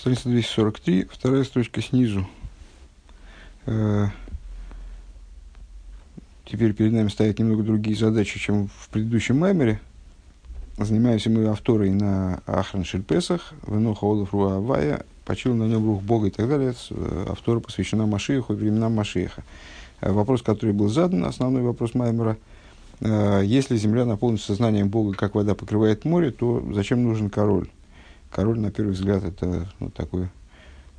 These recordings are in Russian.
Страница 243, вторая строчка снизу. Э, теперь перед нами стоят немного другие задачи, чем в предыдущем маймере. Занимаемся мы авторой на Ахран Шельпесах, Веноха Олаф Руавая, почил на нем рух Бога и так далее. Э, автора посвящена Машииху и временам Машииха. Э, вопрос, который был задан, основной вопрос Маймера. Если земля наполнена сознанием Бога, как вода покрывает море, то зачем нужен король? Король, на первый взгляд, это ну, такое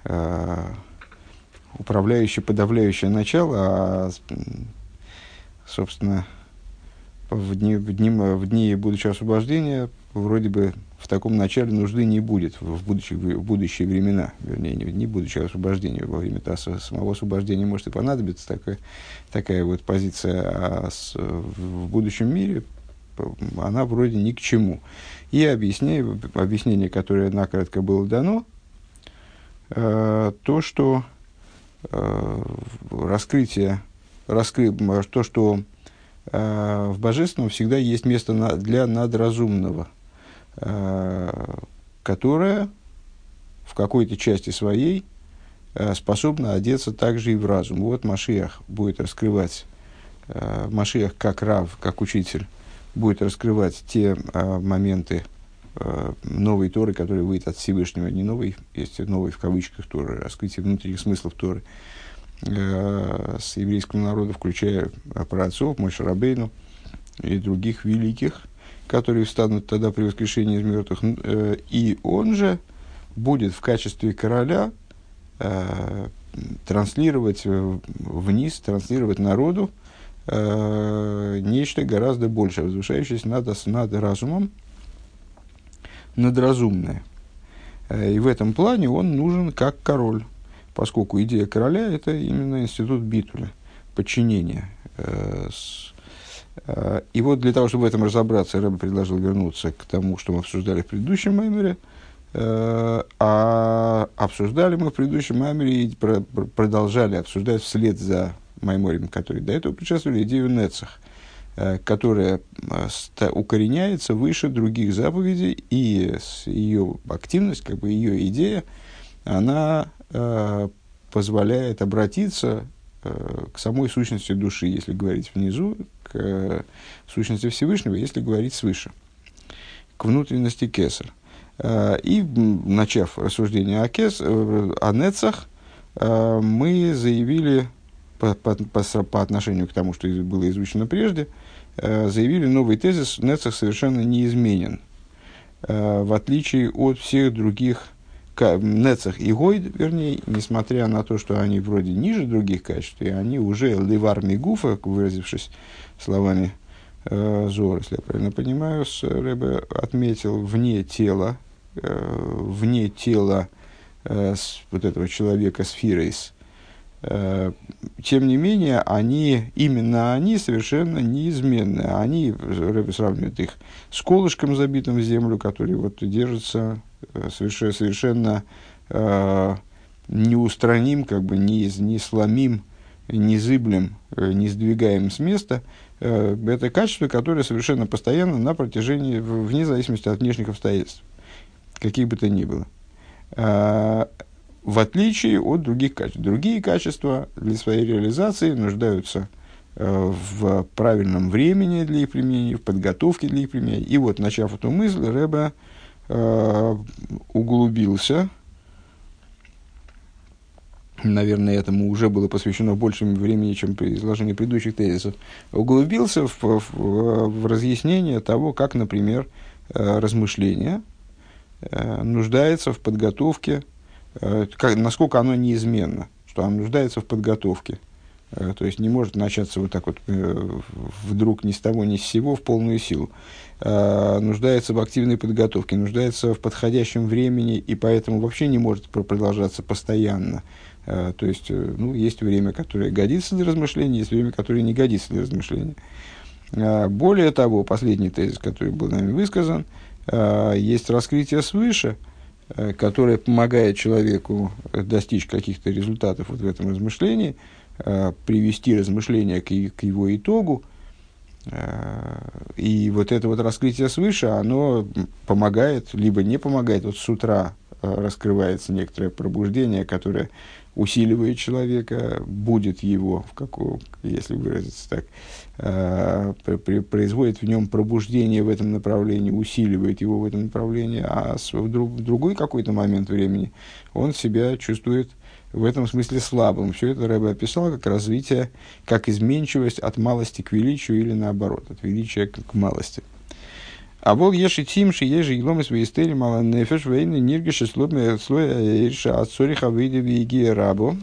э, управляющее, подавляющее начало, а, собственно, в дни, в, дни, в дни будучи освобождения вроде бы в таком начале нужды не будет в, будущих, в будущие времена, вернее, не, не будучи освобождения, во время -то самого освобождения может и понадобиться такая, такая вот позиция, а с, в будущем мире она вроде ни к чему. И объяснение, объяснение которое накратко было дано, э, то, что э, раскрытие, раскры, то, что э, в божественном всегда есть место на, для надразумного, э, которое в какой-то части своей э, способно одеться также и в разум. Вот Машиах будет раскрывать, э, Машиах как рав, как учитель, будет раскрывать те а, моменты а, новой Торы, которые выйдет от Всевышнего, не новый, есть новый в кавычках Торы, раскрытие внутренних смыслов Торы а, с еврейского народа, включая праотцов, Мой Шарабейну и других великих, которые встанут тогда при воскрешении из мертвых. Э, и он же будет в качестве короля э, транслировать вниз, транслировать народу э, нечто гораздо большее, возвышающееся над, над разумом, надразумное. Э, и в этом плане он нужен как король, поскольку идея короля – это именно институт битуля, подчинения. Э, э, и вот для того, чтобы в этом разобраться, Рэб предложил вернуться к тому, что мы обсуждали в предыдущем меморе, э, а обсуждали мы в предыдущем меморе и про, продолжали обсуждать вслед за Майморим, которые до этого предшествовали, идею Нецах, э, которая э, укореняется выше других заповедей, и ее активность, как бы ее идея, она э, позволяет обратиться к самой сущности души, если говорить внизу, к сущности Всевышнего, если говорить свыше, к внутренности Кесар. И, начав рассуждение о, кес, о Нецах, мы заявили по, по, по, по отношению к тому, что было изучено прежде, э, заявили новый тезис Нецах совершенно неизменен. Э, в отличие от всех других Нецах и Гойд, вернее, несмотря на то, что они вроде ниже других качеств, и они уже ливар мигуфа, выразившись словами э, Зор, если я правильно понимаю, с Рэбе отметил вне тела, вне тела вот этого человека с фирейс, Э, тем не менее, они, именно они совершенно неизменны. Они, Рэбби сравнивает их с колышком, забитым в землю, который вот держится э, совершенно, совершенно э, неустраним, как бы не, не сломим, не зыблем, э, не сдвигаем с места. Э, это качество, которое совершенно постоянно на протяжении, вне зависимости от внешних обстоятельств, каких бы то ни было в отличие от других качеств. Другие качества для своей реализации нуждаются э, в правильном времени для их применения, в подготовке для их применения. И вот, начав эту мысль, Рэба э, углубился, наверное, этому уже было посвящено больше времени, чем при изложении предыдущих тезисов, углубился в, в, в разъяснение того, как, например, э, размышление э, нуждается в подготовке как, насколько оно неизменно, что оно нуждается в подготовке. Э, то есть не может начаться вот так вот э, вдруг ни с того ни с сего в полную силу. Нуждается в активной подготовке, нуждается в подходящем времени и поэтому вообще не может продолжаться постоянно. То есть ну, есть время, которое годится для размышления, есть время, которое не годится для размышления. Более того, последний тезис, который был нами высказан, есть раскрытие свыше – Э, которая помогает человеку достичь каких-то результатов вот в этом размышлении, э, привести размышления к, его итогу, И вот это вот раскрытие свыше, оно помогает, либо не помогает. Вот с утра раскрывается некоторое пробуждение, которое усиливает человека, будет его, в какого, если выразиться так, э, производит в нем пробуждение в этом направлении, усиливает его в этом направлении, а в, друг, в другой какой-то момент времени он себя чувствует в этом смысле слабым. Все это Рэбе описал как развитие, как изменчивость от малости к величию или наоборот, от величия к, малости. А бол еши тимши ежи игломис вейстери мала нефеш вейны ниргиши слоя ирша от сориха выйди виги рабо.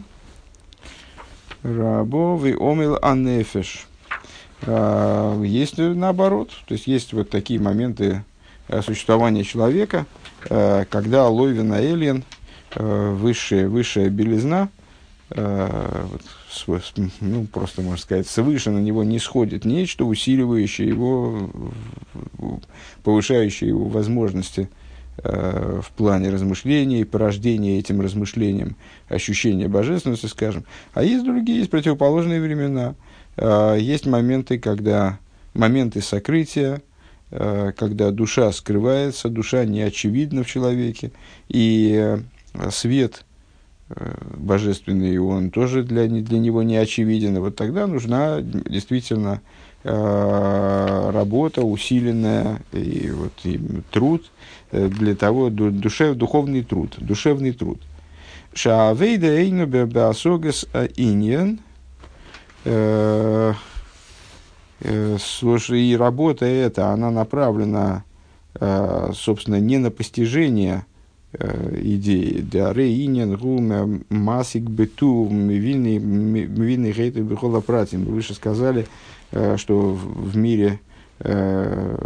Рабо ви омил анефеш. А, есть наоборот, то есть есть вот такие моменты э, существования человека, э, когда лойвина элен, э, высшая, высшая белизна, вот, ну, просто, можно сказать, свыше на него не сходит нечто, усиливающее его, повышающее его возможности в плане размышлений, порождения этим размышлением ощущения божественности, скажем. А есть другие, есть противоположные времена. Э, есть моменты, когда моменты сокрытия, э, когда душа скрывается, душа не очевидна в человеке, и свет – Э, божественный, он тоже для, для него не очевиден. Вот тогда нужна действительно работа усиленная и, вот, и труд э, для того, душев, духовный труд, душевный труд. Шаавейда эйну беасогас иньян. Слушай, и работа эта, она направлена, собственно, не на постижение Э, идеи. Даре инин гум масик бету винный гейты бихола пратим. Вы выше сказали, э, что в мире э,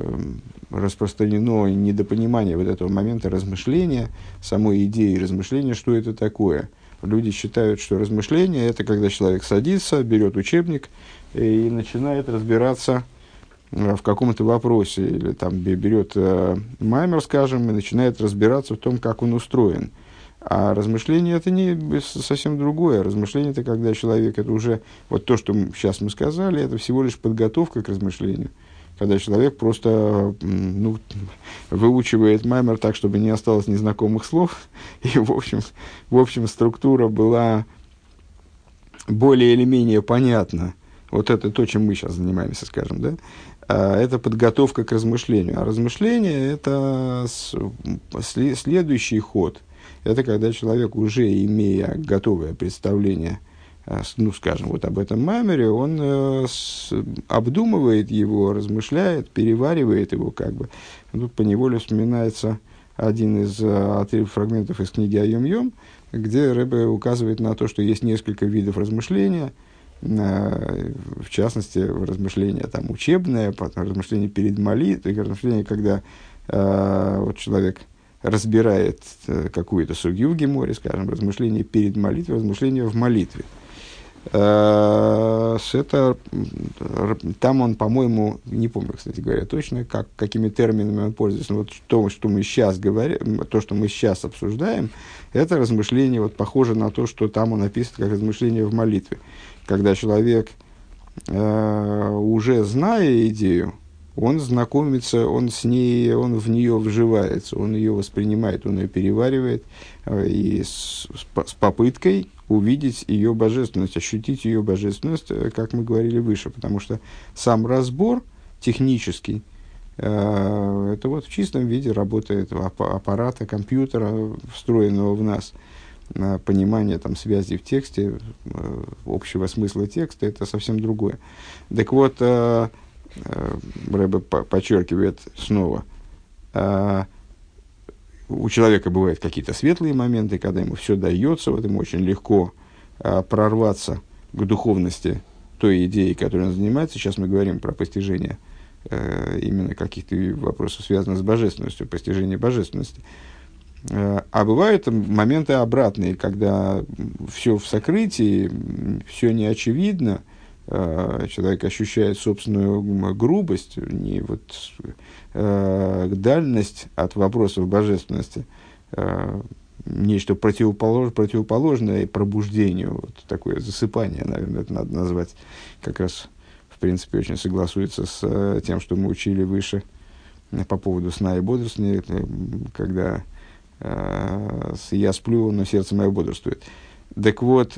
распространено недопонимание вот этого момента размышления, самой идеи размышления, что это такое. Люди считают, что размышление – это когда человек садится, берет учебник и начинает разбираться Э, в каком-то вопросе, или там берет э, маймер, скажем, и начинает разбираться в том, как он устроен. А размышление это не совсем другое. Размышление это когда человек, это уже, вот то, что сейчас мы сказали, это всего лишь подготовка к размышлению. Когда человек просто ну, выучивает маймер так, чтобы не осталось незнакомых слов. И, в общем, в общем, структура была более или менее понятна. Вот это то, чем мы сейчас занимаемся, скажем, да? А, это подготовка к размышлению. А размышление – это следующий ход. Это когда человек, уже имея готовое представление, ну, скажем, вот об этом мамере, он э, обдумывает его, размышляет, переваривает его как бы. Тут поневоле вспоминается один из э, фрагментов из книги «Айом-Йом», где Рэбе указывает на то, что есть несколько видов размышления – в частности, размышления там, учебное, размышления перед молитвой, размышления, когда э, вот человек разбирает э, какую-то судью в Геморе, скажем, размышления перед молитвой, размышления в молитве. Э, это, там он, по-моему, не помню, кстати говоря, точно, как, какими терминами он пользуется. Но вот то, что мы сейчас говорим, то, что мы сейчас обсуждаем, это размышление вот, похоже на то, что там он описывает как размышление в молитве когда человек, э, уже зная идею, он знакомится, он с ней, он в нее вживается, он ее воспринимает, он ее переваривает, э, и с, с попыткой увидеть ее божественность, ощутить ее божественность, э, как мы говорили выше, потому что сам разбор технический, э, это вот в чистом виде работа этого аппарата, компьютера, встроенного в нас – понимание там, связи в тексте, э, общего смысла текста, это совсем другое. Так вот, э, э, Рэбе подчеркивает снова, у человека бывают какие-то светлые моменты, когда ему все дается, вот ему очень легко прорваться к духовности той идеи, которой он занимается. Сейчас мы говорим про постижение именно каких-то вопросов, связанных с божественностью, постижение божественности. Э, а бывают моменты обратные, когда все в сокрытии, все не очевидно, э, человек ощущает собственную грубость, не вот, э, дальность от вопросов божественности, нечто противополож, противоположное пробуждению, вот такое засыпание, наверное, это надо назвать как раз принципе, очень согласуется с тем, что мы учили выше по поводу сна и бодрствования, когда я сплю, но сердце мое бодрствует. Так вот,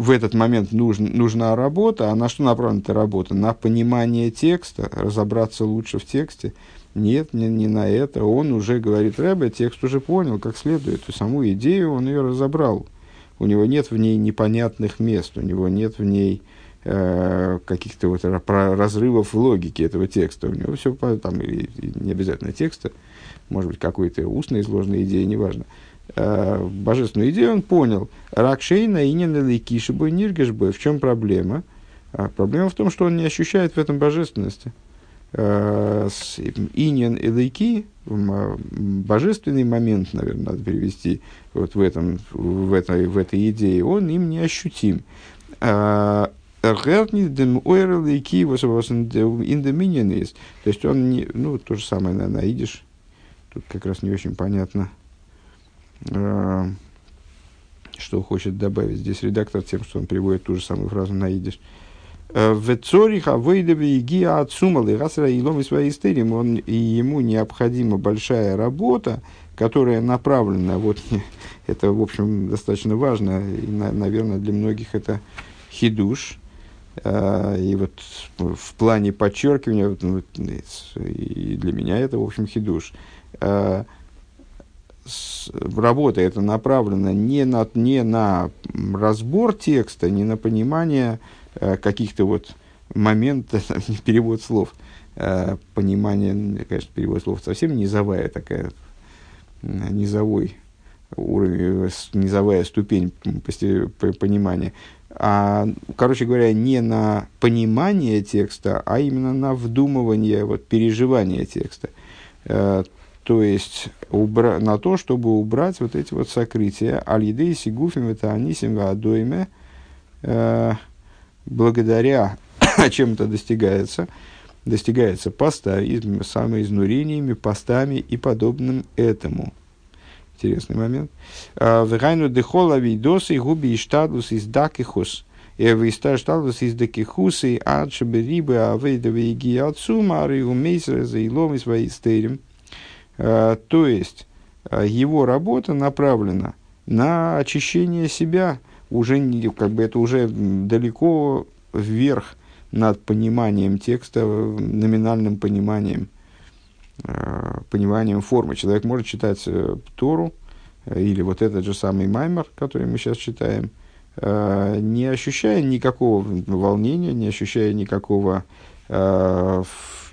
в этот момент нужен, нужна работа, а на что направлена эта работа? На понимание текста, разобраться лучше в тексте. Нет, не, не на это. Он уже говорит, Рэбе, текст уже понял, как следует. И саму идею он ее разобрал. У него нет в ней непонятных мест, у него нет в ней э, каких-то вот разрывов в логике этого текста. У него все там, или, не обязательно текста, может быть, какой-то устно изложенной идеи, неважно. Э, божественную идею, он понял. Ракшейна и Кишибой Ниргешбой. В чем проблема? А проблема в том, что он не ощущает в этом божественности. Э, инин и лейки, божественный момент, наверное, надо перевести вот в, этом, в, этой, в этой идее, он им не ощутим. Э, то есть он не, ну, то же самое, наверное, идиш. Тут как раз не очень понятно. Э, что хочет добавить? Здесь редактор тем, что он приводит ту же самую фразу на идиш. Э, в Цориха выйдеви гиа отсумалы расра и своей истерим, он и ему необходима большая работа, которая направлена, вот это, в общем, достаточно важно, и, наверное, для многих это хидуш, э, и вот в плане подчеркивания, ну, и для меня это, в общем, хидуш, работа это направлена не на, не на разбор текста, не на понимание э, каких-то вот моментов, перевод слов, э, понимание, конечно, перевод слов совсем низовая такая, низовой уровень, низовая ступень понимания. А, короче говоря, не на понимание текста, а именно на вдумывание, вот, переживание текста. Э, то есть убра- на то, чтобы убрать вот эти вот сокрытия, аль-едей сигуфим это анисим адойме, э, благодаря чем это достигается, достигается поста, самоизнурениями, постами и подобным этому. Интересный момент. Э, Вегайну дехола видосы губи и штадлус из дакихус. Эвиста штадлус из дакихусы адшеберибы авейдове иги отцума ариумейсера за и свои стерим. Э, то есть, э, его работа направлена на очищение себя, уже не, как бы это уже далеко вверх над пониманием текста, номинальным пониманием, э, пониманием формы. Человек может читать Тору, или вот этот же самый Маймер, который мы сейчас читаем, не ощущая никакого волнения, не ощущая никакого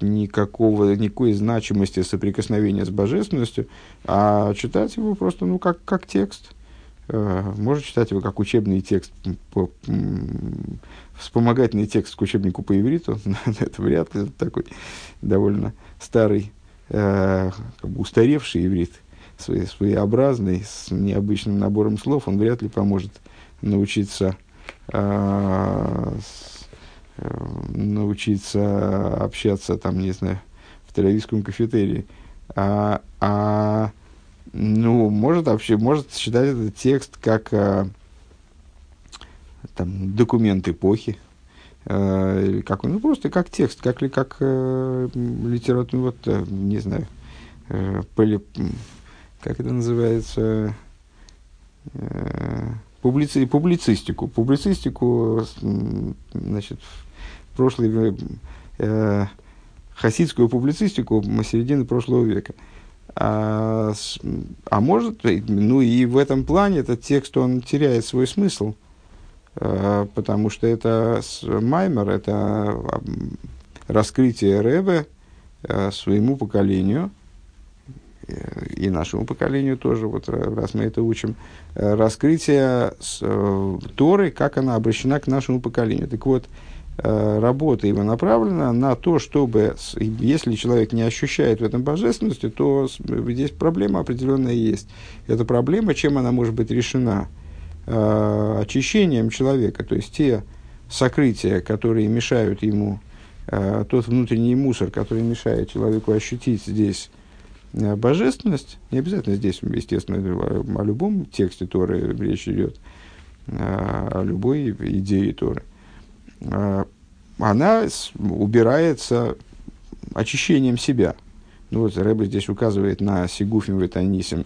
никакого, никакой значимости соприкосновения с божественностью, а читать его просто ну, как, как текст. Э, можно читать его как учебный текст, по, вспомогательный текст к учебнику по ивриту. это вряд ли такой довольно старый, э, как бы устаревший иврит, своеобразный, с необычным набором слов, он вряд ли поможет научиться э, научиться общаться, там, не знаю, в тель кафетерии. А, а, ну, может вообще, может считать этот текст как а, там, документ эпохи, а, или как ну, просто как текст, как ли как а, литература, вот, а, не знаю, а, поли, как это называется, а, публици, публицистику. Публицистику, значит, прошлой, э, хасидскую публицистику середины прошлого века. А, а может, ну и в этом плане этот текст, он теряет свой смысл, э, потому что это Маймер, это раскрытие Рэбе э, своему поколению, э, и нашему поколению тоже, вот раз мы это учим, э, раскрытие с, э, Торы, как она обращена к нашему поколению. Так вот, Э, работа его направлена на то, чтобы, если человек не ощущает в этом божественности, то здесь проблема определенная есть. Эта проблема, чем она может быть решена? Э, очищением человека, то есть те сокрытия, которые мешают ему, э, тот внутренний мусор, который мешает человеку ощутить здесь божественность, не обязательно здесь, естественно, о любом тексте Торы речь идет, о любой идее Торы – она убирается очищением себя. Ну вот Рэбе здесь указывает на Сигуфим Ветанисим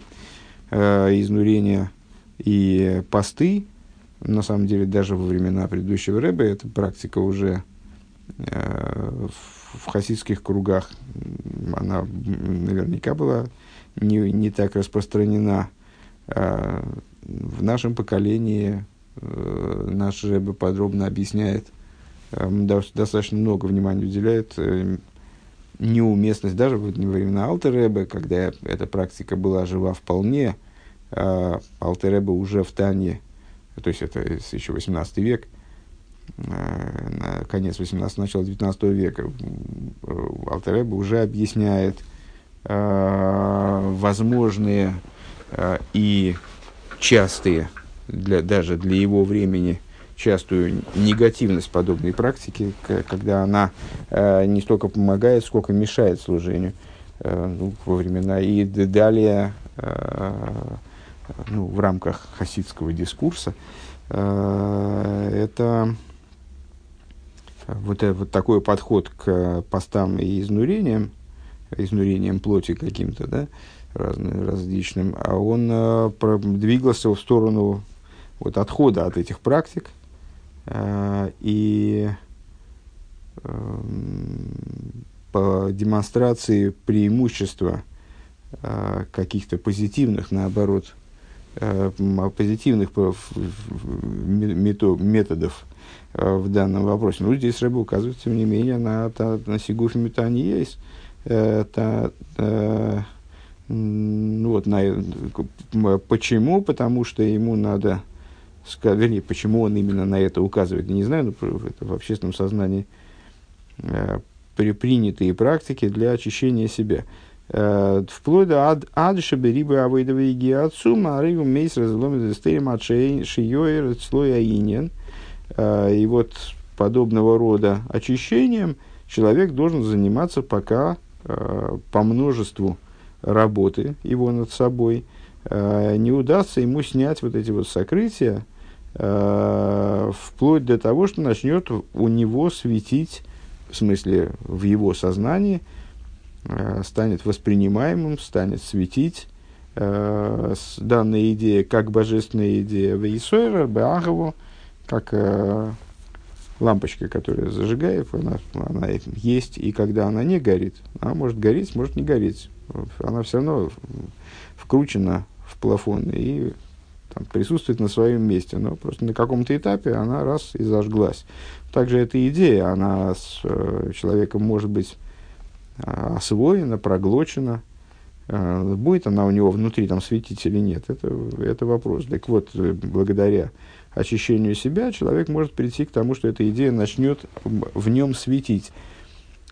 изнурение и посты. На самом деле, даже во времена предыдущего Рэбе эта практика уже в хасидских кругах, она наверняка была не, не так распространена. В нашем поколении э, наш Рэбе подробно объясняет, э, достаточно много внимания уделяет э, неуместность, даже во времена Алтеребе, когда эта практика была жива вполне, Алтеребе уже в Тане, то есть это еще 18 век, на конец 18 начало 19 века, Алтеребе уже объясняет возможные и частые, для, даже для его времени, частую негативность подобной практики, когда она э, не столько помогает, сколько мешает служению э, ну, во времена и далее э, ну, в рамках хасидского дискурса. Это вот, вот такой подход к постам и изнурениям, изнурением плоти каким-то, да, разным, различным, а он э, двигался в сторону вот, отхода от этих практик и э, по демонстрации преимущества э, каких-то позитивных, наоборот, э, позитивных методов э, в данном вопросе. Ну, здесь Рэбе указывает, тем не менее, на, на, Сигуфе Метаньейс. Это ну, вот, на, почему? Потому что ему надо, вернее, почему он именно на это указывает, не знаю, но это в общественном сознании э, при, принятые практики для очищения себя. Э, вплоть до ад, адыша берибы авойдовой гиацу, марыгу мейс разломит зестерим от шиёй слоя инин. Э, и вот подобного рода очищением человек должен заниматься пока э, по множеству работы его над собой, не удастся ему снять вот эти вот сокрытия, вплоть до того, что начнет у него светить, в смысле в его сознании, э, станет воспринимаемым, станет светить данная идея как божественная идея Вейсойра, Беагову, как лампочка, которая зажигает, она, она есть, и когда она не горит, она может гореть, может не гореть. Она все равно вкручена в плафон и там, присутствует на своем месте, но просто на каком-то этапе она раз и зажглась. Также эта идея, она с э, человеком может быть э, освоена, проглочена, э, будет она у него внутри там светить или нет, это, это вопрос. Так вот, э, благодаря очищению себя человек может прийти к тому, что эта идея начнет в нем светить.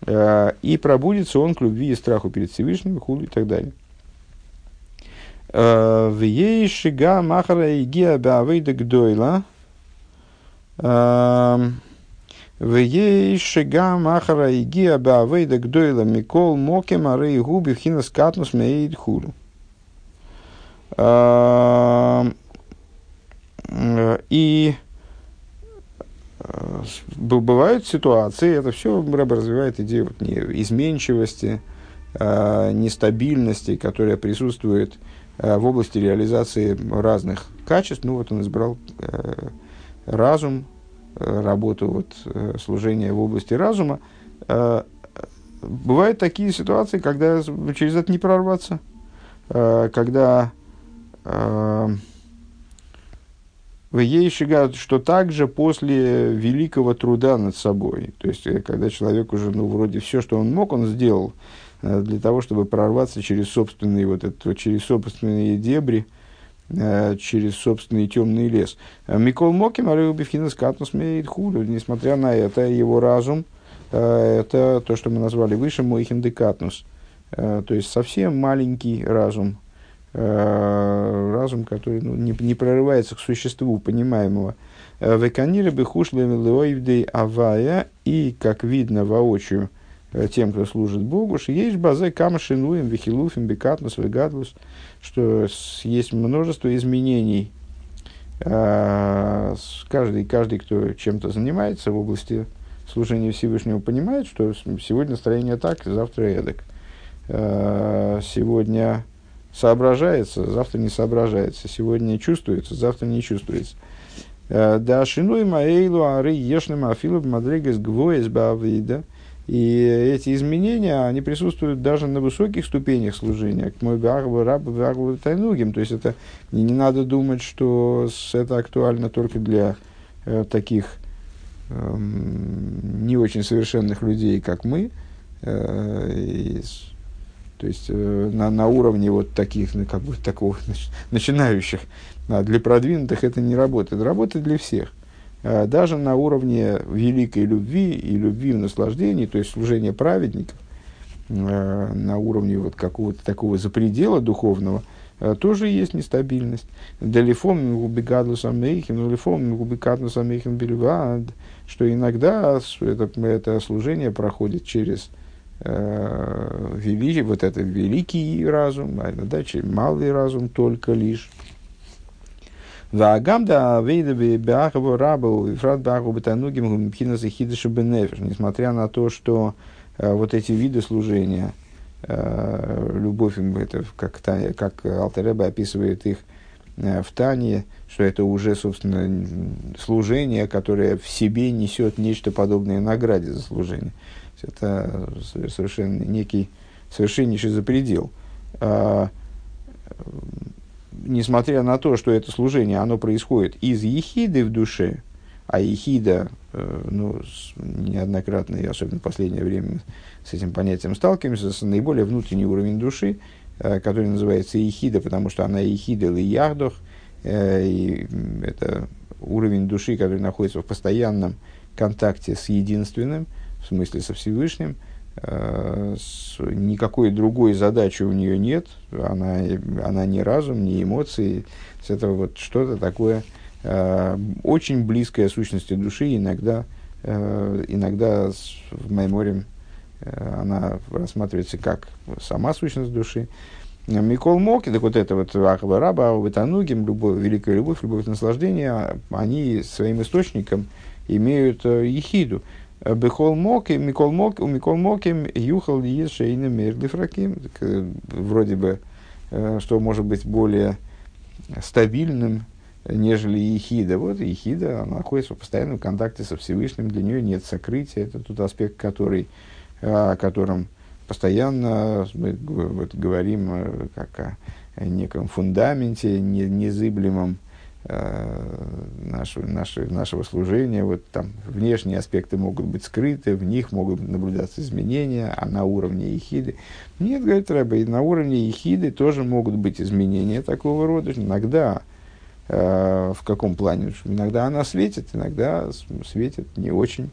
Э, и пробудится он к любви и страху перед Всевышним, худу и так далее. Э, в ей шига махара и гиа бавейда гдойла. В ей шига махара и гиа бавейда гдойла микол мокем ары губи хина скатнус меид хуру. Эм, э, и бывают ситуации, это все развивает идею вот, не, изменчивости, э, нестабильности, которая присутствует э, в области реализации разных качеств. Ну вот он избрал э, разум, э, работу вот, э, служения в области разума. Э, бывают такие ситуации, когда через это не прорваться, э, когда э, в Ейшига, что также после великого труда над собой, то есть э, когда человек уже, ну, вроде все, что он мог, он сделал э, для того, чтобы прорваться через собственные, вот это, через собственные дебри, э, через собственный темный лес. Микол Моким, Ареубифхинас Катнус Худу, несмотря на это, его разум, это то, что мы назвали выше Мойхин Декатнус, то есть совсем маленький разум, Э, разум, который ну, не, не прорывается к существу понимаемого. Э, Веканиры бы леоивдей авая, и, как видно воочию э, тем, кто служит Богу, что есть базе камашинуем, вихилуфим, бекатнус, вегадлус, что есть множество изменений Э, каждый, каждый, кто чем-то занимается в области служения Всевышнего, понимает, что сегодня настроение так, завтра эдак. Э, сегодня соображается, завтра не соображается. Сегодня чувствуется, завтра не чувствуется. Э, да, шинуй маэйлу ары ешным афилу мадригас гвоес бавида. И эти изменения, они присутствуют даже на высоких ступенях служения, к мой бахву рабу бахву тайнугим. То есть это не, не надо думать, что это актуально только для э, таких э, не очень совершенных людей, как мы. Э, и, то есть э, на, на уровне вот таких, ну, как бы такого начинающих. А для продвинутых это не работает. Работает для всех. Э, даже на уровне великой любви и любви в наслаждении, то есть служения праведников, э, на уровне вот какого-то такого запредела духовного, э, тоже есть нестабильность. Далифом губикадлу самейхим, далифом губикадлу самейхим бельвад, что иногда это, это служение проходит через э, великий, вот это великий разум, а иногда через малый разум только лишь. Ваагамда вейда беахаву рабу и фрат беахаву бетанугим гумпхина захидыша бенефиш. Несмотря на то, что э, вот эти виды служения, э, любовь, это как, как Алтереба описывает их э, в Тане, что это уже, собственно, служение, которое в себе несет нечто подобное награде за служение. Это совершенно некий совершеннейший запредел. А, несмотря на то, что это служение, оно происходит из ехиды в душе, а ехида, э, ну, неоднократно, и особенно в последнее время с этим понятием сталкиваемся, с наиболее внутренний уровень души, э, который называется ехида, потому что она ехида или яхдох, э, и это уровень души, который находится в постоянном контакте с единственным, в смысле со Всевышним – никакой другой задачи у нее нет, она, она не разум, не эмоции, это вот что-то такое э, очень близкое сущности души, иногда, э, иногда в Майморе она рассматривается как сама сущность души. Микол Моки, так вот это вот Ахава Раба, Ватанугим, любовь, великая любовь, любовь наслаждения, они своим источником имеют ехиду. Бехол моки, Микол моки, у Микол моки юхал ешейна мердифраким. Вроде бы, э, что может быть более стабильным, нежели Ехида. Вот Ехида, она находится в постоянном контакте со Всевышним, для нее нет сокрытия. Это тот аспект, который, о котором постоянно мы вот, говорим э, как о неком фундаменте, незыблемом, Э, нашего, нашего, нашего служения. Вот там внешние аспекты могут быть скрыты, в них могут наблюдаться изменения, а на уровне ехиды. Нет, говорит Рэбе, на уровне ехиды тоже могут быть изменения такого рода. Иногда э, в каком плане? Иногда она светит, иногда светит не очень,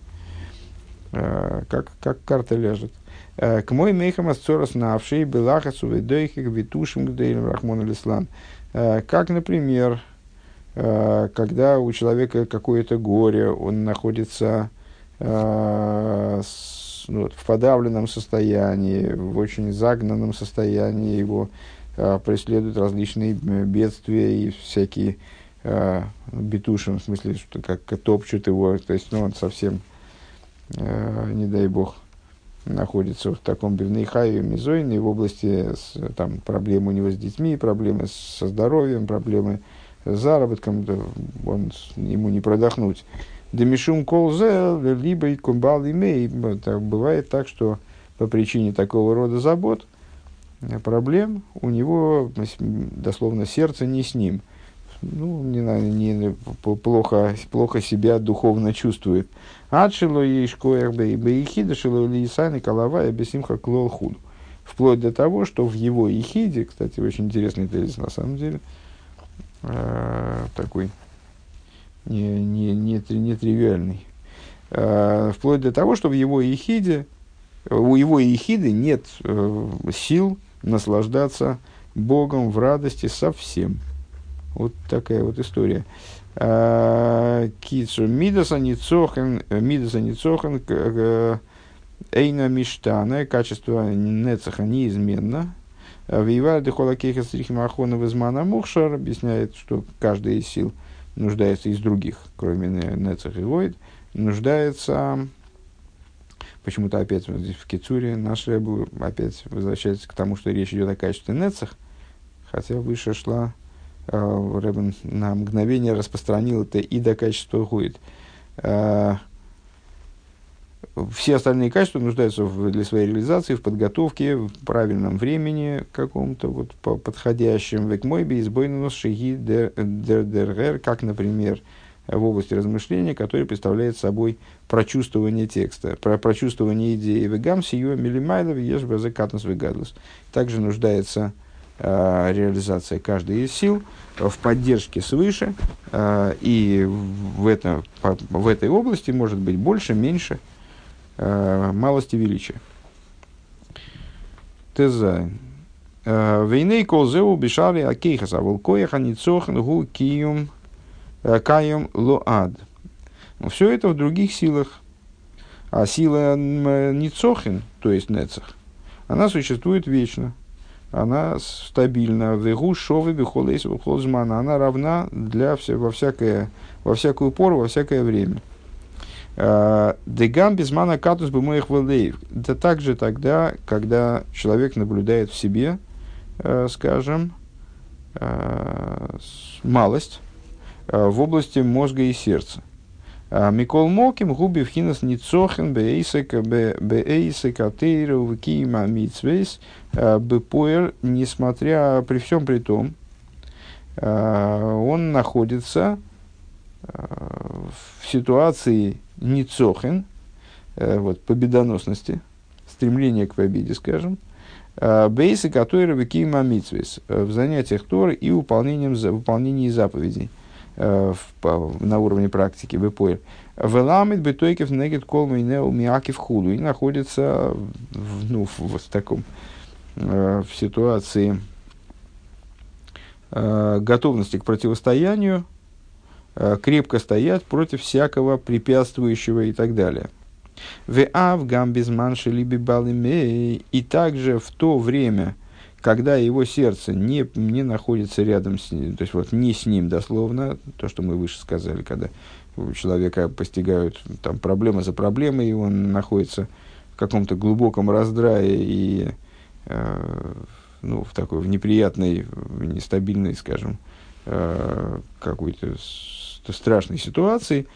э, как, как карта ляжет. Э, к мой мейхам асцорас навшей белахасу ведойхик витушим гдейлем рахмон алислам. Э, как, например, Э, когда у человека какое-то горе, он находится э, ну, в подавленном состоянии, в очень загнанном состоянии, его э, преследуют различные бедствия и всякие битуши, в смысле, что как топчут его, то есть ну, он совсем, не дай бог, находится в таком бивнейхае, мизойне, в области там, проблем у него с детьми, проблемы со здоровьем, проблемы заработком, он, ему не продохнуть. Демишум колзе, либо и кумбал имей. Бывает так, что по причине такого рода забот, э, проблем, у него дословно сердце не с ним. Ну, не, не, плохо, плохо себя духовно чувствует. Адшило ешкоях бейхида, шило лисайны калавая бесимха клол худ. Вплоть до того, что в его ехиде, кстати, очень интересный тезис на самом деле, такой не, не, не, не тривиальный. Э, вплоть до того, что в его ехиде, у его ехиды нет э, сил наслаждаться Богом в радости совсем. Вот такая вот история. Э, Кицу Мидаса Ницохен, Мидаса Ницохен, Эйна Миштана, качество Нецаха неизменно, Вейвар Дехолакеха Стрихима Ахона Визмана Мухшар объясняет, что каждая из сил нуждается из других, кроме Нецах и Войд, нуждается почему-то опять вот здесь в Кицуре наш Рэбу опять возвращается к тому, что речь идет о качестве Нецах, хотя выше шла э, Рэбен на мгновение распространил это и до качества Гуид. Э, все остальные качества нуждаются в, для своей реализации в подготовке, в правильном времени каком-то вот подходящем. Век мой бейсбойнус шиги дер как, например, в области размышления, который представляет собой прочувствование текста, про прочувствование идеи. Вегам сию милимайлов ешь базекатнус вегадлус. Также нуждается э, реализация каждой из сил в поддержке свыше, э, и в, это, по, в этой области может быть больше, меньше, малости величия. Тезайн. Вейней колзеу бешари акейхас, а волкоях аницохан гу киюм каем лоад. Все это в других силах. А сила Ницохин, то есть Нецах, она существует вечно. Она стабильна. Вегу шовы бихолейс. Она равна для во, всякое, во всякую пору, во всякое время. Э, Дегам безмана катус бы моих валдеев. Это также тогда, когда человек наблюдает в себе, э, скажем, малость, Э, в области мозга и сердца. А, Микол Моким губи в хинас ницохен бейсека бейсека тейру кима митсвейс бепоэр, несмотря при всем при том, он находится в ситуации ницохен, вот, победоносности, стремления к победе, скажем, бейсы, которые векима митсвейс, в занятиях Торы и выполнением, выполнении заповедей. Э, в, на уровне практики Бепоэль. Веламит бетойкев негет колмы неу миаки в худу. И находится в, ну, в, в таком, э, в ситуации э, готовности к противостоянию, крепко стоять против всякого препятствующего и так далее. В ав гамбизман шелиби И также в то время, когда его сердце не, не находится рядом с ним, то есть вот не с ним дословно, то, что мы выше сказали, когда у человека постигают там проблемы за проблемой, и он находится в каком-то глубоком раздрае и э, ну, в такой в неприятной, в нестабильной, скажем, э, какой-то страшной ситуации.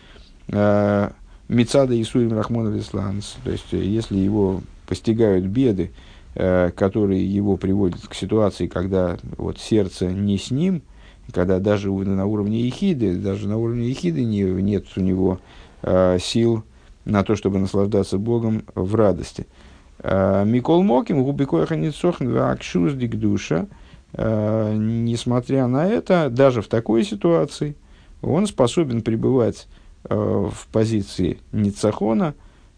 Э, Мецада Исуим Рахмон Весланс, то есть если его постигают беды, Э, которые его приводят к ситуации, когда вот сердце не с ним, когда даже на уровне ехиды, даже на уровне ехиды не, нет у него э, сил на то, чтобы наслаждаться Богом в радости. Э, Микол Моким, губикоха ницохн акшуздик душа, э, несмотря на это, даже в такой ситуации, он способен пребывать в позиции ницахона,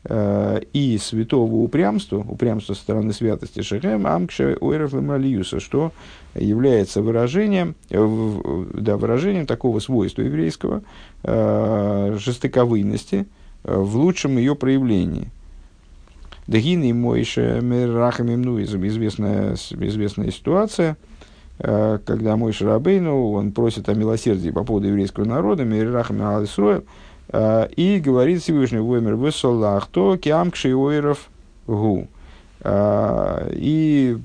Э, и святого упрямства, упрямства со стороны святости Шехем, Амкша Ойров Малиюса, что является выражением, э, да, выражением такого свойства еврейского, э, жестоковыйности в лучшем ее проявлении. Дагины Мойша Меррахамим, ну, известная, известная ситуация, когда Мой Шарабейну, он просит о милосердии по поводу еврейского народа, Меррахам Алисроэль, Э, и говорит Всевышний Воймер Высолах, то киам кшиойров гу. Э, и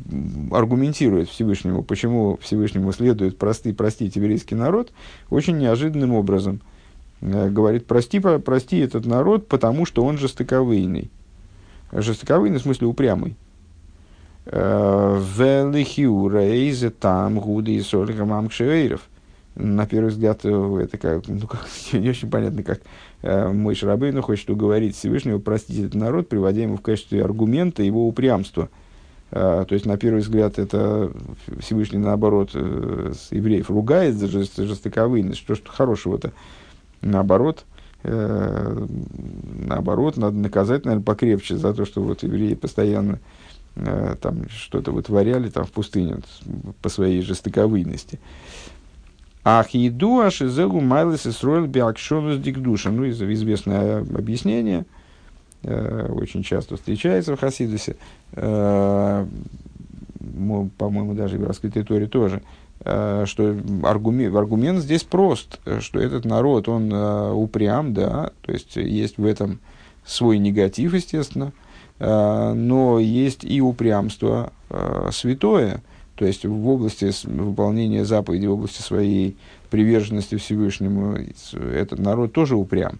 аргументирует Всевышнему, почему Всевышнему следует прости, простить еврейский народ, очень неожиданным образом. Э, говорит, прости, прости этот народ, потому что он жестоковыйный. Жестоковыйный в смысле упрямый. Велихиура эйзе там гуды и сольхамам кшиойров – на первый взгляд, э, это как, ну, как, не очень понятно, как э, мой Шарабейну хочет уговорить Всевышнего простить этот народ, приводя ему в качестве аргумента его упрямства. Э, то есть, на первый взгляд, это Всевышний, наоборот, э, с евреев ругает за жестоковыйность. Что ж хорошего-то? Наоборот, э, наоборот, надо наказать, наверное, покрепче за то, что вот евреи постоянно э, там что-то вытворяли там в пустыне по своей жестоковыйности. Ахиду ашизелу майлес исроил биакшонус дикдуша. Ну, известное объяснение, э, очень часто встречается в Хасидусе, э, по-моему, даже в раскрытой Торе тоже. э, что аргумент, аргумент здесь прост, что этот народ, он э, упрям, да, то есть есть в этом свой негатив, естественно, э, но есть и упрямство святое, то есть в области выполнения заповеди, в области своей приверженности Всевышнему, этот народ тоже упрям.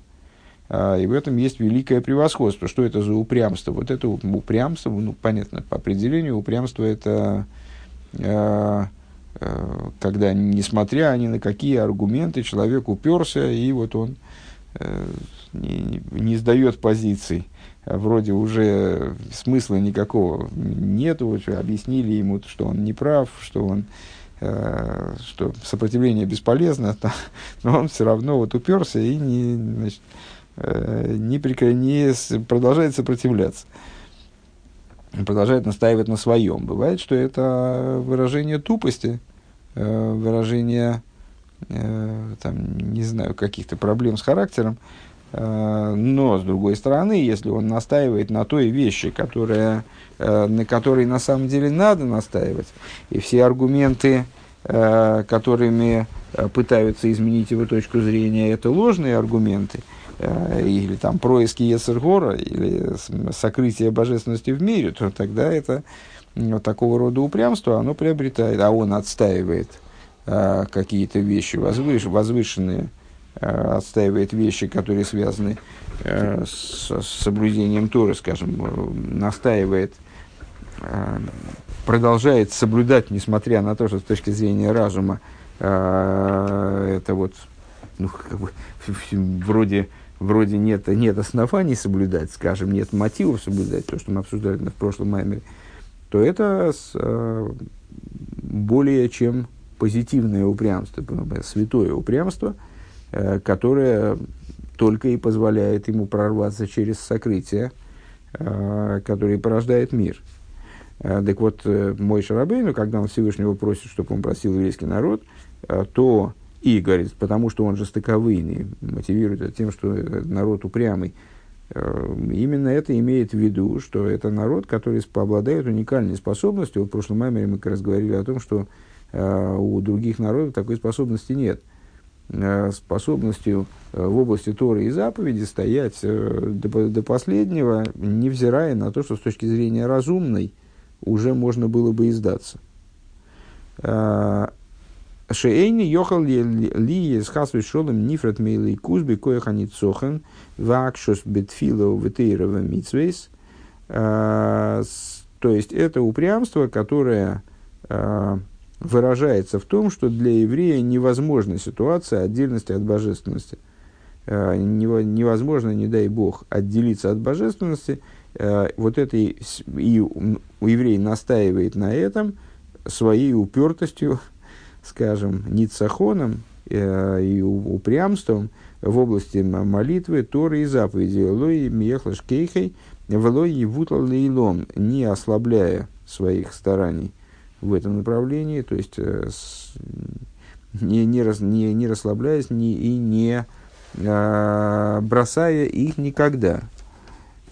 И в этом есть великое превосходство. Что это за упрямство? Вот это упрямство, ну, понятно, по определению, упрямство это Э, когда, несмотря ни на какие аргументы, человек уперся, и вот он э, не, не сдает позиций. Вроде уже смысла никакого нету, объяснили ему, что он не прав, что он э, что сопротивление бесполезно, но он все равно вот уперся и не, значит, не, прекра... не продолжает сопротивляться продолжает настаивать на своем. Бывает, что это выражение тупости, э, выражение, э, там, не знаю, каких-то проблем с характером. Э, но, с другой стороны, если он настаивает на той вещи, которая, на которой на самом деле надо настаивать, и все аргументы, которыми пытаются изменить его точку зрения, это ложные аргументы – Э, или там происки Ецергора, или сокрытие божественности в мире, то тогда это такого рода упрямство, оно приобретает, а он отстаивает какие-то вещи возвыш, возвышенные, отстаивает вещи, которые связаны а, с, соблюдением Торы, скажем, настаивает, а, продолжает соблюдать, несмотря на то, что с точки зрения разума это вот ну, как бы, вроде вроде нет, нет оснований соблюдать, скажем, нет мотивов соблюдать, то, что мы обсуждали в прошлом маймере, то это с, э, более чем позитивное упрямство, святое упрямство, э, которое только и позволяет ему прорваться через сокрытие, э, которое порождает мир. Э, так вот, мой Шарабейну, когда он Всевышнего просит, чтобы он просил еврейский народ, то и говорит, потому что он жестоковыйный, мотивирует это тем, что народ упрямый. Именно это имеет в виду, что это народ, который обладает уникальной способностью. В прошлом маме мы как раз говорили о том, что у других народов такой способности нет. Э, способностью в области Торы и заповеди стоять до, до последнего, невзирая на то, что с точки зрения разумной уже можно было бы издаться. Шейни йохал ли из хасвы шолом нифрат мейлей кузби коехани цохан вакшос бетфило ветейрова митсвейс. А, то есть это упрямство, которое а, выражается в том, что для еврея невозможна ситуация отдельности от божественности. А, невозможно, не дай Бог, отделиться от божественности. Вот это и, и у еврея настаивает на этом своей упертостью, скажем, ницахоном э, и упрямством в области молитвы, Торы и заповеди. Лой мехлаш кейхей, влой евутал лейлом, не ослабляя своих стараний в этом направлении, то есть э, с, не, не, рас, не, не расслабляясь не, и не э, бросая их никогда.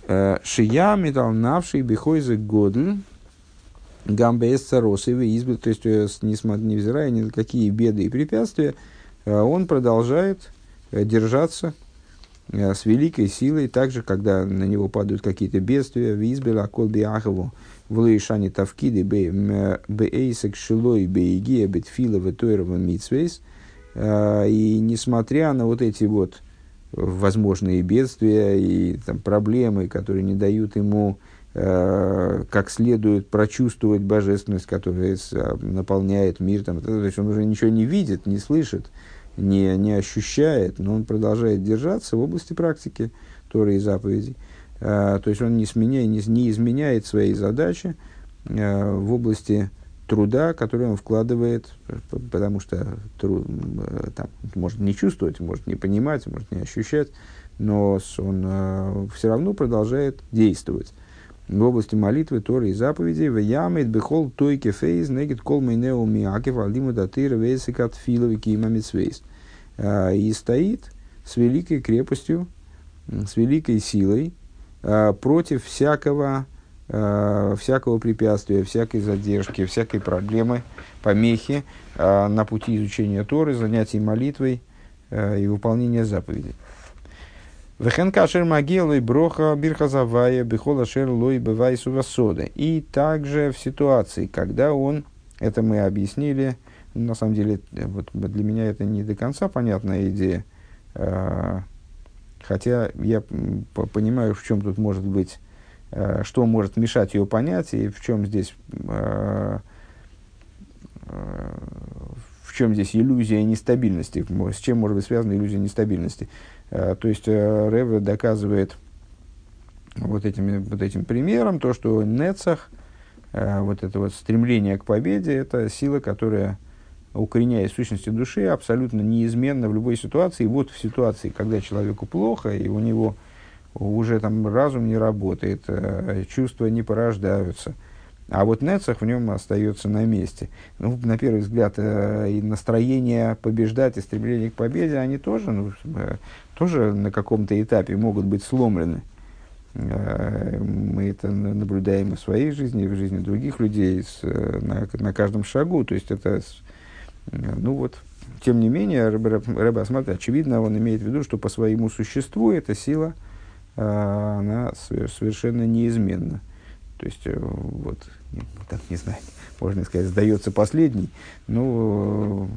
Э, Шия метал навший бихойзы годль, Гамбес Царосовы избы, то есть, э, невзирая ни на какие беды и препятствия, он продолжает держаться с великой силой, также, когда на него падают какие-то бедствия, в избе Акол Биахову, в Лейшане Тавкиды, Бейсек Шилой, Бейгия, Бетфила, Ветойрова, Митсвейс. И несмотря на вот эти вот возможные бедствия и там, проблемы, которые не дают ему Э, как следует прочувствовать божественность, которая наполняет мир. Там, то есть он уже ничего не видит, не слышит, не, не ощущает, но он продолжает держаться в области практики Торы и заповедей. Э, то есть он не, сменяя, не, не изменяет своей задачи э, в области труда, который он вкладывает, потому что труд, там, может не чувствовать, может не понимать, может не ощущать, но он все равно продолжает действовать в области молитвы, Торы и заповедей, в ямет бехол тойке фейз негет кол мейнеу миакев алиму датыра вейсикат филови кима митсвейс. А, и стоит с великой крепостью, с великой силой а, против всякого э, всякого препятствия, всякой задержки, всякой проблемы, помехи на пути изучения Торы, занятий молитвой и выполнения заповедей. Вехен кашер могилы броха бирхазавая бихола шер лой бывай сувасода. И также в ситуации, когда он, это мы объяснили, на самом деле вот для меня это не до конца понятная идея, хотя я понимаю, в чем тут может быть, что может мешать ее понять и в чем здесь в чем здесь иллюзия нестабильности, с чем может быть связана иллюзия нестабильности. Э, то есть э, Реве доказывает вот, этими, вот этим примером то, что Нецах, э, вот это вот стремление к победе, это сила, которая укореняясь в сущности души, абсолютно неизменно в любой ситуации. И вот в ситуации, когда человеку плохо, и у него уже там разум не работает, чувства не порождаются – а вот Нецах в нем остается на месте. Ну, на первый взгляд, и настроение побеждать, и стремление к победе, они тоже, ну, тоже на каком-то этапе могут быть сломлены. Э, мы это наблюдаем в своей жизни, и в жизни других людей с, на, на каждом шагу. То есть это, ну вот, тем не менее, Рэбе Асмат, очевидно, он имеет в виду, что по своему существу эта сила, она совершенно неизменна. То есть, вот, так не знаю, можно сказать, сдается последний. Ну,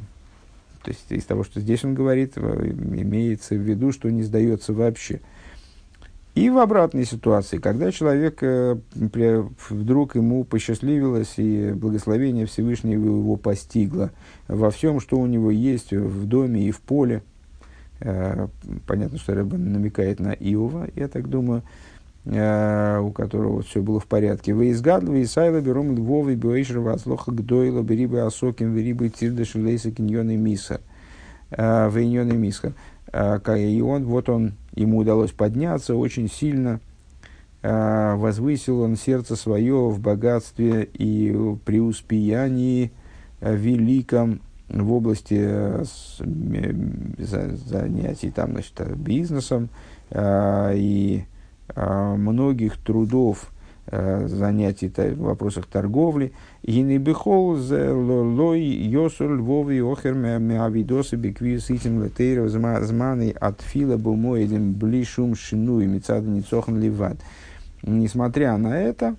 то есть из того, что здесь он говорит, имеется в виду, что не сдается вообще. И в обратной ситуации, когда человек э, вдруг ему посчастливилось, и благословение Всевышнего его постигло во всем, что у него есть в доме и в поле. Э, понятно, что Рэбб намекает на Иова, я так думаю. Э, у которого все было в порядке. Вы изгадли, и сайла берем львовый бюэйшер васлоха гдойла берибы асоким верибы тирдаш лейса киньоны миса. Э, Вейньоны миса. Э, и он, вот он, ему удалось подняться очень сильно, возвысил он сердце свое в богатстве и преуспеянии великом в области занятий там, значит, бизнесом и многих трудов, э, занятий в вопросах торговли. И не бихол лой йосур львови охер меавидосы беквиз итим летейров зманы от фила бумоидем блишум шину и мецада ницохан ливад. Несмотря на это,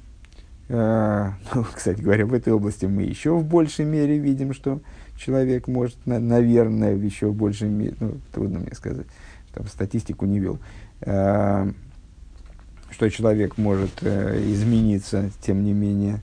э, ну, кстати говоря, в этой области мы еще в большей мере видим, что человек может, на, наверное, в еще большей мере, ну, трудно мне сказать, там статистику не вел, э, что человек может э, измениться, тем не менее.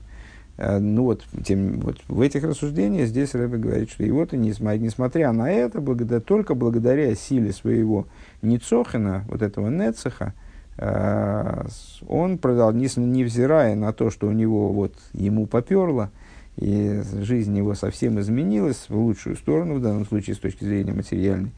Э, ну вот, тем, вот в этих рассуждениях здесь Рэбе говорит, что и вот, и несмотря на это, благодаря, только благодаря силе своего Ницохина, вот этого Нецеха, э, он продал, не, невзирая на то, что у него вот ему поперло, и жизнь его совсем изменилась в лучшую сторону, в данном случае с точки зрения материальной,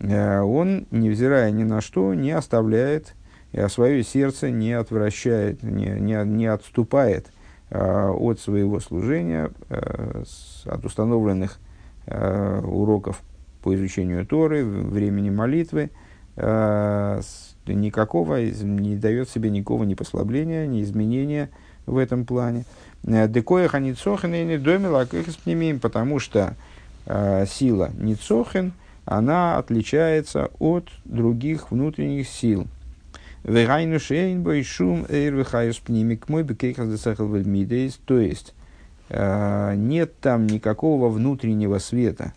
э, он, невзирая ни на что, не оставляет а свое сердце не отвращает, не, не, не отступает а, от своего служения, а, с, от установленных а, уроков по изучению Торы, времени молитвы, а, с, никакого, не дает себе никакого ни послабления, ни изменения в этом плане. Декоя ханицохен и недомила с ними, потому что а, сила ницохен, она отличается от других внутренних сил – Вегайну шейн бой шум эйр вихайус пнимик мой бекейхас десахал вельмидейс. То есть, э, нет там никакого внутреннего света,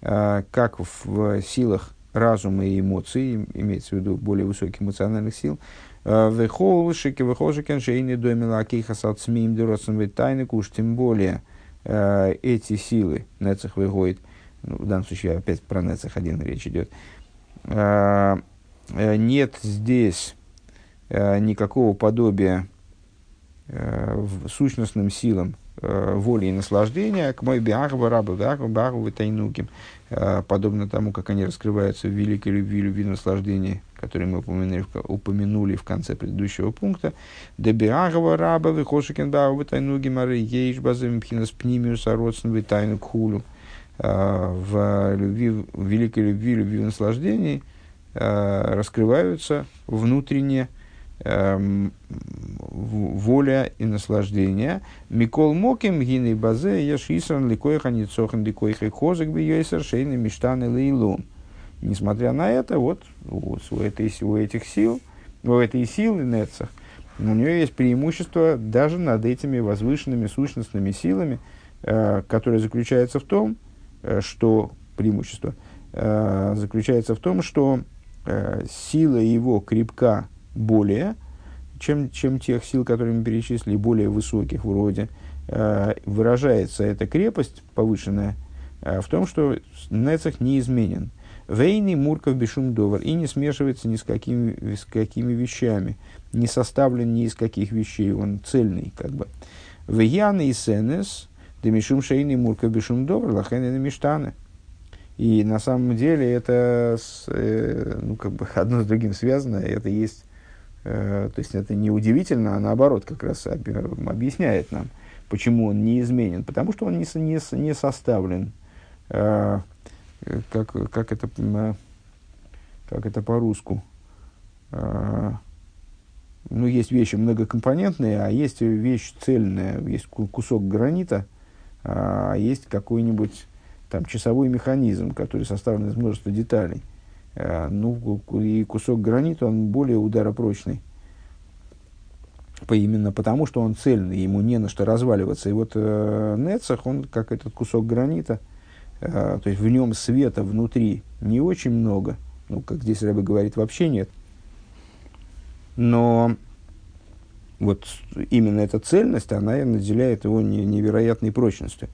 э, как в силах разума и эмоций, имеется в виду более высоких эмоциональных сил, э, Вехолшики, вехолшикен шейны домила акейхас от смим дуросом тайны уж тем более эти силы, нецех выходит, ну, в данном случае опять про нецех один речь идет, нет здесь никакого подобия э, сущностным силам э, воли и наслаждения, к мой биахва раба, биахва тайнуким, подобно тому, как они раскрываются в великой любви, любви наслаждения, которые мы упомянули, упомянули в конце предыдущего пункта. Да биахва раба, вихошикен баахва тайнуким, ары ейш базовым пхинас пнимиус ародсен тайну кхулю. В любви, в великой любви, любви наслаждений раскрываются внутренне эм, воля и наслаждение. Микол моким гины базе ешисан ликойха ницохан ликойха хозык би йойсер шейны миштаны лейлун. Несмотря на это, вот у, у, этой, у этих сил, у этой силы Нецах, у нее есть преимущество даже над этими возвышенными сущностными силами, э, которое заключается в том, э, что преимущество э, заключается в том, что э, сила его крепка более, чем, чем тех сил, которые мы перечислили, более высоких вроде, э, выражается эта крепость повышенная э, в том, что Нецах неизменен. Вейни Мурков Бешум Довар и не смешивается ни с какими, с какими вещами, не составлен ни из каких вещей, он цельный как бы. Вейяна и Сенес, Демишум Шейни Мурков Бешум Довар, Лахен Миштаны. И на самом деле это с, э, ну, как бы одно с другим связано, это есть, то есть это не удивительно, а наоборот как раз объясняет нам, почему он неизменен, потому что он не, не, не составлен. Э, как, как, это, как это по-русски. А, ну, есть вещи многокомпонентные, а есть вещь цельная, есть кусок гранита, а есть какой-нибудь там часовой механизм, который составлен из множества деталей. А, ну, и кусок гранита, он более ударопрочный. По, именно потому, что он цельный, ему не на что разваливаться. И вот э, Нецах, он как этот кусок гранита – а, то есть в нем света внутри не очень много, ну, как здесь Рэбе говорит, вообще нет. Но вот именно эта цельность, она наделяет его невероятной прочностью.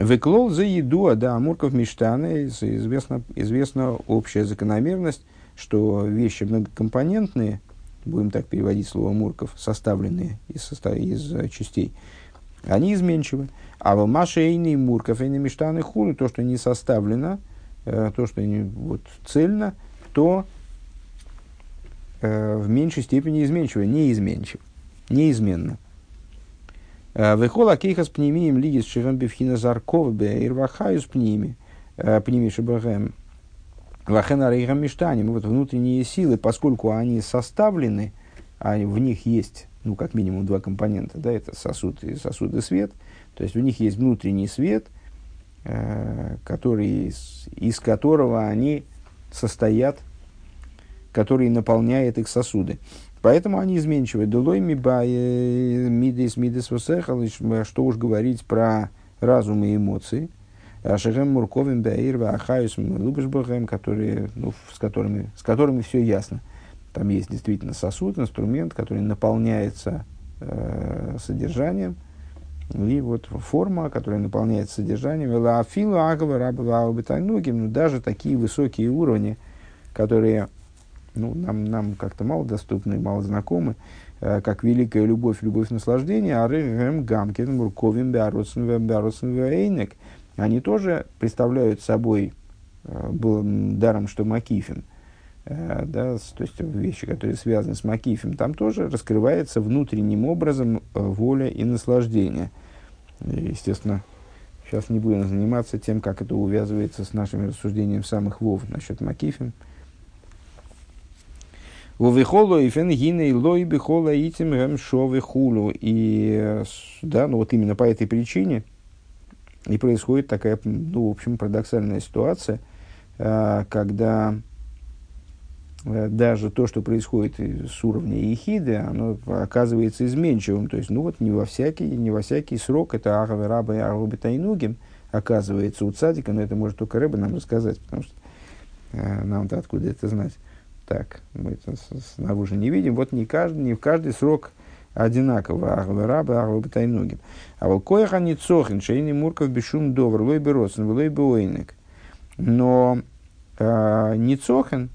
Веклол за еду, а да, Амурков Миштаны, известна, известна общая закономерность, что вещи многокомпонентные, будем так переводить слово Мурков, составленные из, состав, из частей, они изменчивы. А в Машейный Мурков и Миштаны Хулу, то, что не составлено, э, то, что не вот, цельно, то э, в меньшей степени изменчиво, неизменчиво, неизменно. Вехола кейхас пнемием лигис шивем бифхина зарков бе ирвахаюс пними, э, пними шибахэм. Лахена рейхам миштаним. Вот внутренние силы, поскольку они составлены, а в них есть, ну, как минимум два компонента, да, это сосуд и сосуд и свет – то есть у них есть внутренний свет, э, который, из, из которого они состоят, который наполняет их сосуды. Поэтому они изменчивы. Долой мидес мидес что уж говорить про разум и эмоции. Ашерем Мурковым Баир Ахаюс Лубешбахем, которые, ну, с, которыми, с которыми все ясно. Там есть действительно сосуд, инструмент, который наполняется э, содержанием – и вот форма, которая наполняется содержанием, лаафилу агава раба ну даже такие высокие уровни, которые ну, нам, нам как-то мало доступны, мало знакомы, э, как великая любовь, любовь наслаждения, а рэм гамкин, мурковим, бярусен, они тоже представляют собой э, даром, что макифин, э, да, то есть вещи, которые связаны с макифем, там тоже раскрывается внутренним образом воля и наслаждение – и, естественно, сейчас не будем заниматься тем, как это увязывается с нашими рассуждениями самых вов насчет Макифим. Вовихолу и фен гиней лой бихола итим гэм шовихулу. И, да, ну вот именно по этой причине и происходит такая, ну, в общем, парадоксальная ситуация, а, когда Э, даже то, что происходит с уровня ехиды, оно оказывается изменчивым. То есть, ну вот не во всякий, не во всякий срок это Агаве Раба и Агаве Тайнугим оказывается у цадика, но это может только Рэба нам рассказать, потому что э, нам-то откуда это знать. Так, мы это снаружи не видим. Вот не, каждый, не в каждый срок одинаково Агаве Раба и Агаве Тайнугим. А вот коеха не цохин, шейни мурков бешум довр, лой беросен, лой беойник. Но э, не цохин,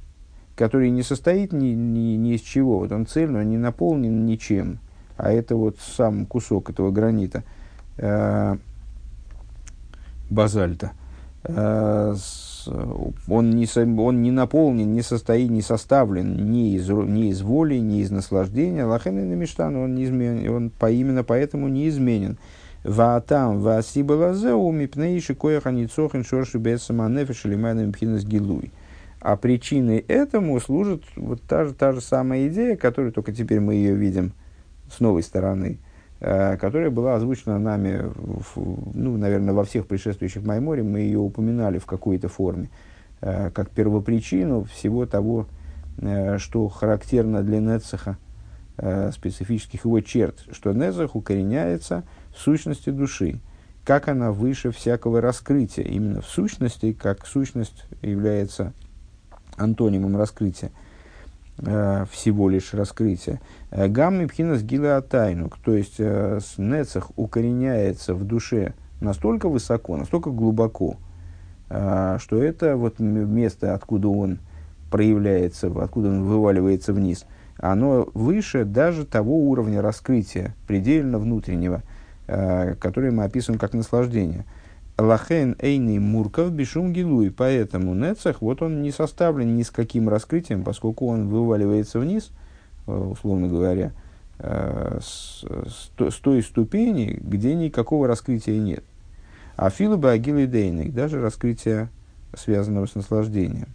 который не состоит ни, ни, ни из чего. Вот он цельный, он не наполнен ничем. А это вот сам кусок этого гранита, э, базальта. Э, с, он, не, он не наполнен, не состоит, не составлен ни из, ни из воли, ни из наслаждения. Лахен и Миштан, он, неизмен, он по, именно поэтому неизменен. Ваатам, ваасиба лазеу, мипнейши кояха ницохин шорши бесама нефеш лимайна мпхинас гилуй. А причиной этому служит вот та же, та же самая идея, которую только теперь мы ее видим с новой стороны, э, которая была озвучена нами, ну, наверное, во всех предшествующих Майморе, мы ее упоминали в какой-то форме, э, как первопричину всего того, э, что характерно для Нецеха, э, специфических его черт, что Нецех укореняется в сущности души, как она выше всякого раскрытия, именно в сущности, как сущность является антонимом раскрытия, э, всего лишь раскрытия. Э, Гамми пхинас гила тайну, то есть э, нецах укореняется в душе настолько высоко, настолько глубоко, э, что это вот место, откуда он проявляется, откуда он вываливается вниз, оно выше даже того уровня раскрытия, предельно внутреннего, э, который мы описываем как наслаждение – Лахен Эйный Мурков Бешум Гилуй. Поэтому Нецах, вот он не составлен ни с каким раскрытием, поскольку он вываливается вниз, э, условно говоря, э, с, той ступени, где никакого раскрытия нет. А Филуба Агилы Дейник, даже раскрытия, связанного с наслаждением.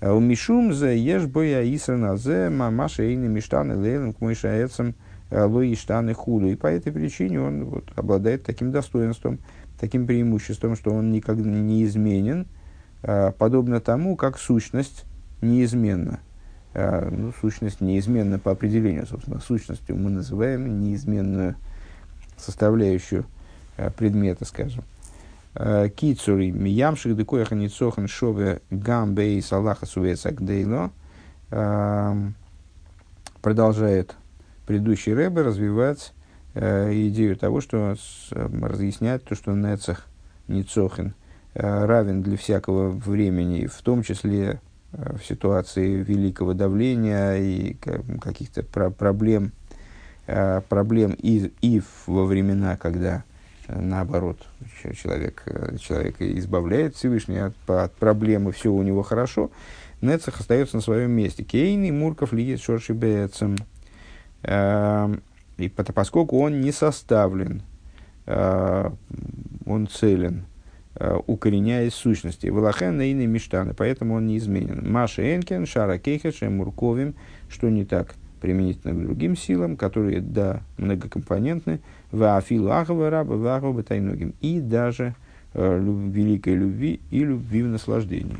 «Э, у Мишум за еш боя исрана зе мамаша эйны миштаны лейлен к мойшаэцам лои штаны худу. И по этой причине он вот, обладает таким достоинством – таким преимуществом, что он никогда не изменен, а, подобно тому, как сущность неизменна. А, ну, сущность неизменна по определению, собственно, сущностью мы называем неизменную составляющую а, предмета, скажем. Кицури, миямших декояха ницохан шове гамбей салаха сувецак продолжает предыдущий Рэбе развивать идею того, что с, э, разъясняет то, что Нецах, Ницохин, э, равен для всякого времени, в том числе э, в ситуации великого давления и каких-то про проблем, э, проблем и, и во времена, когда э, наоборот, человек, э, человек избавляет Всевышний от, от проблемы, все у него хорошо, Нецах остается на своем месте. Кейни Мурков лидит Шорши Бецем. И поскольку он не составлен, э, он целен, э, укореняясь сущности. Валахен на иные мечтаны, поэтому он неизменен. Маша Энкен, Шара Кейхеше, Мурковим, что не так применительно к другим силам, которые, да, многокомпонентны, Ваафилу Ахава Раба, Вахава Тайногим, и даже э, великой любви и любви в наслаждении.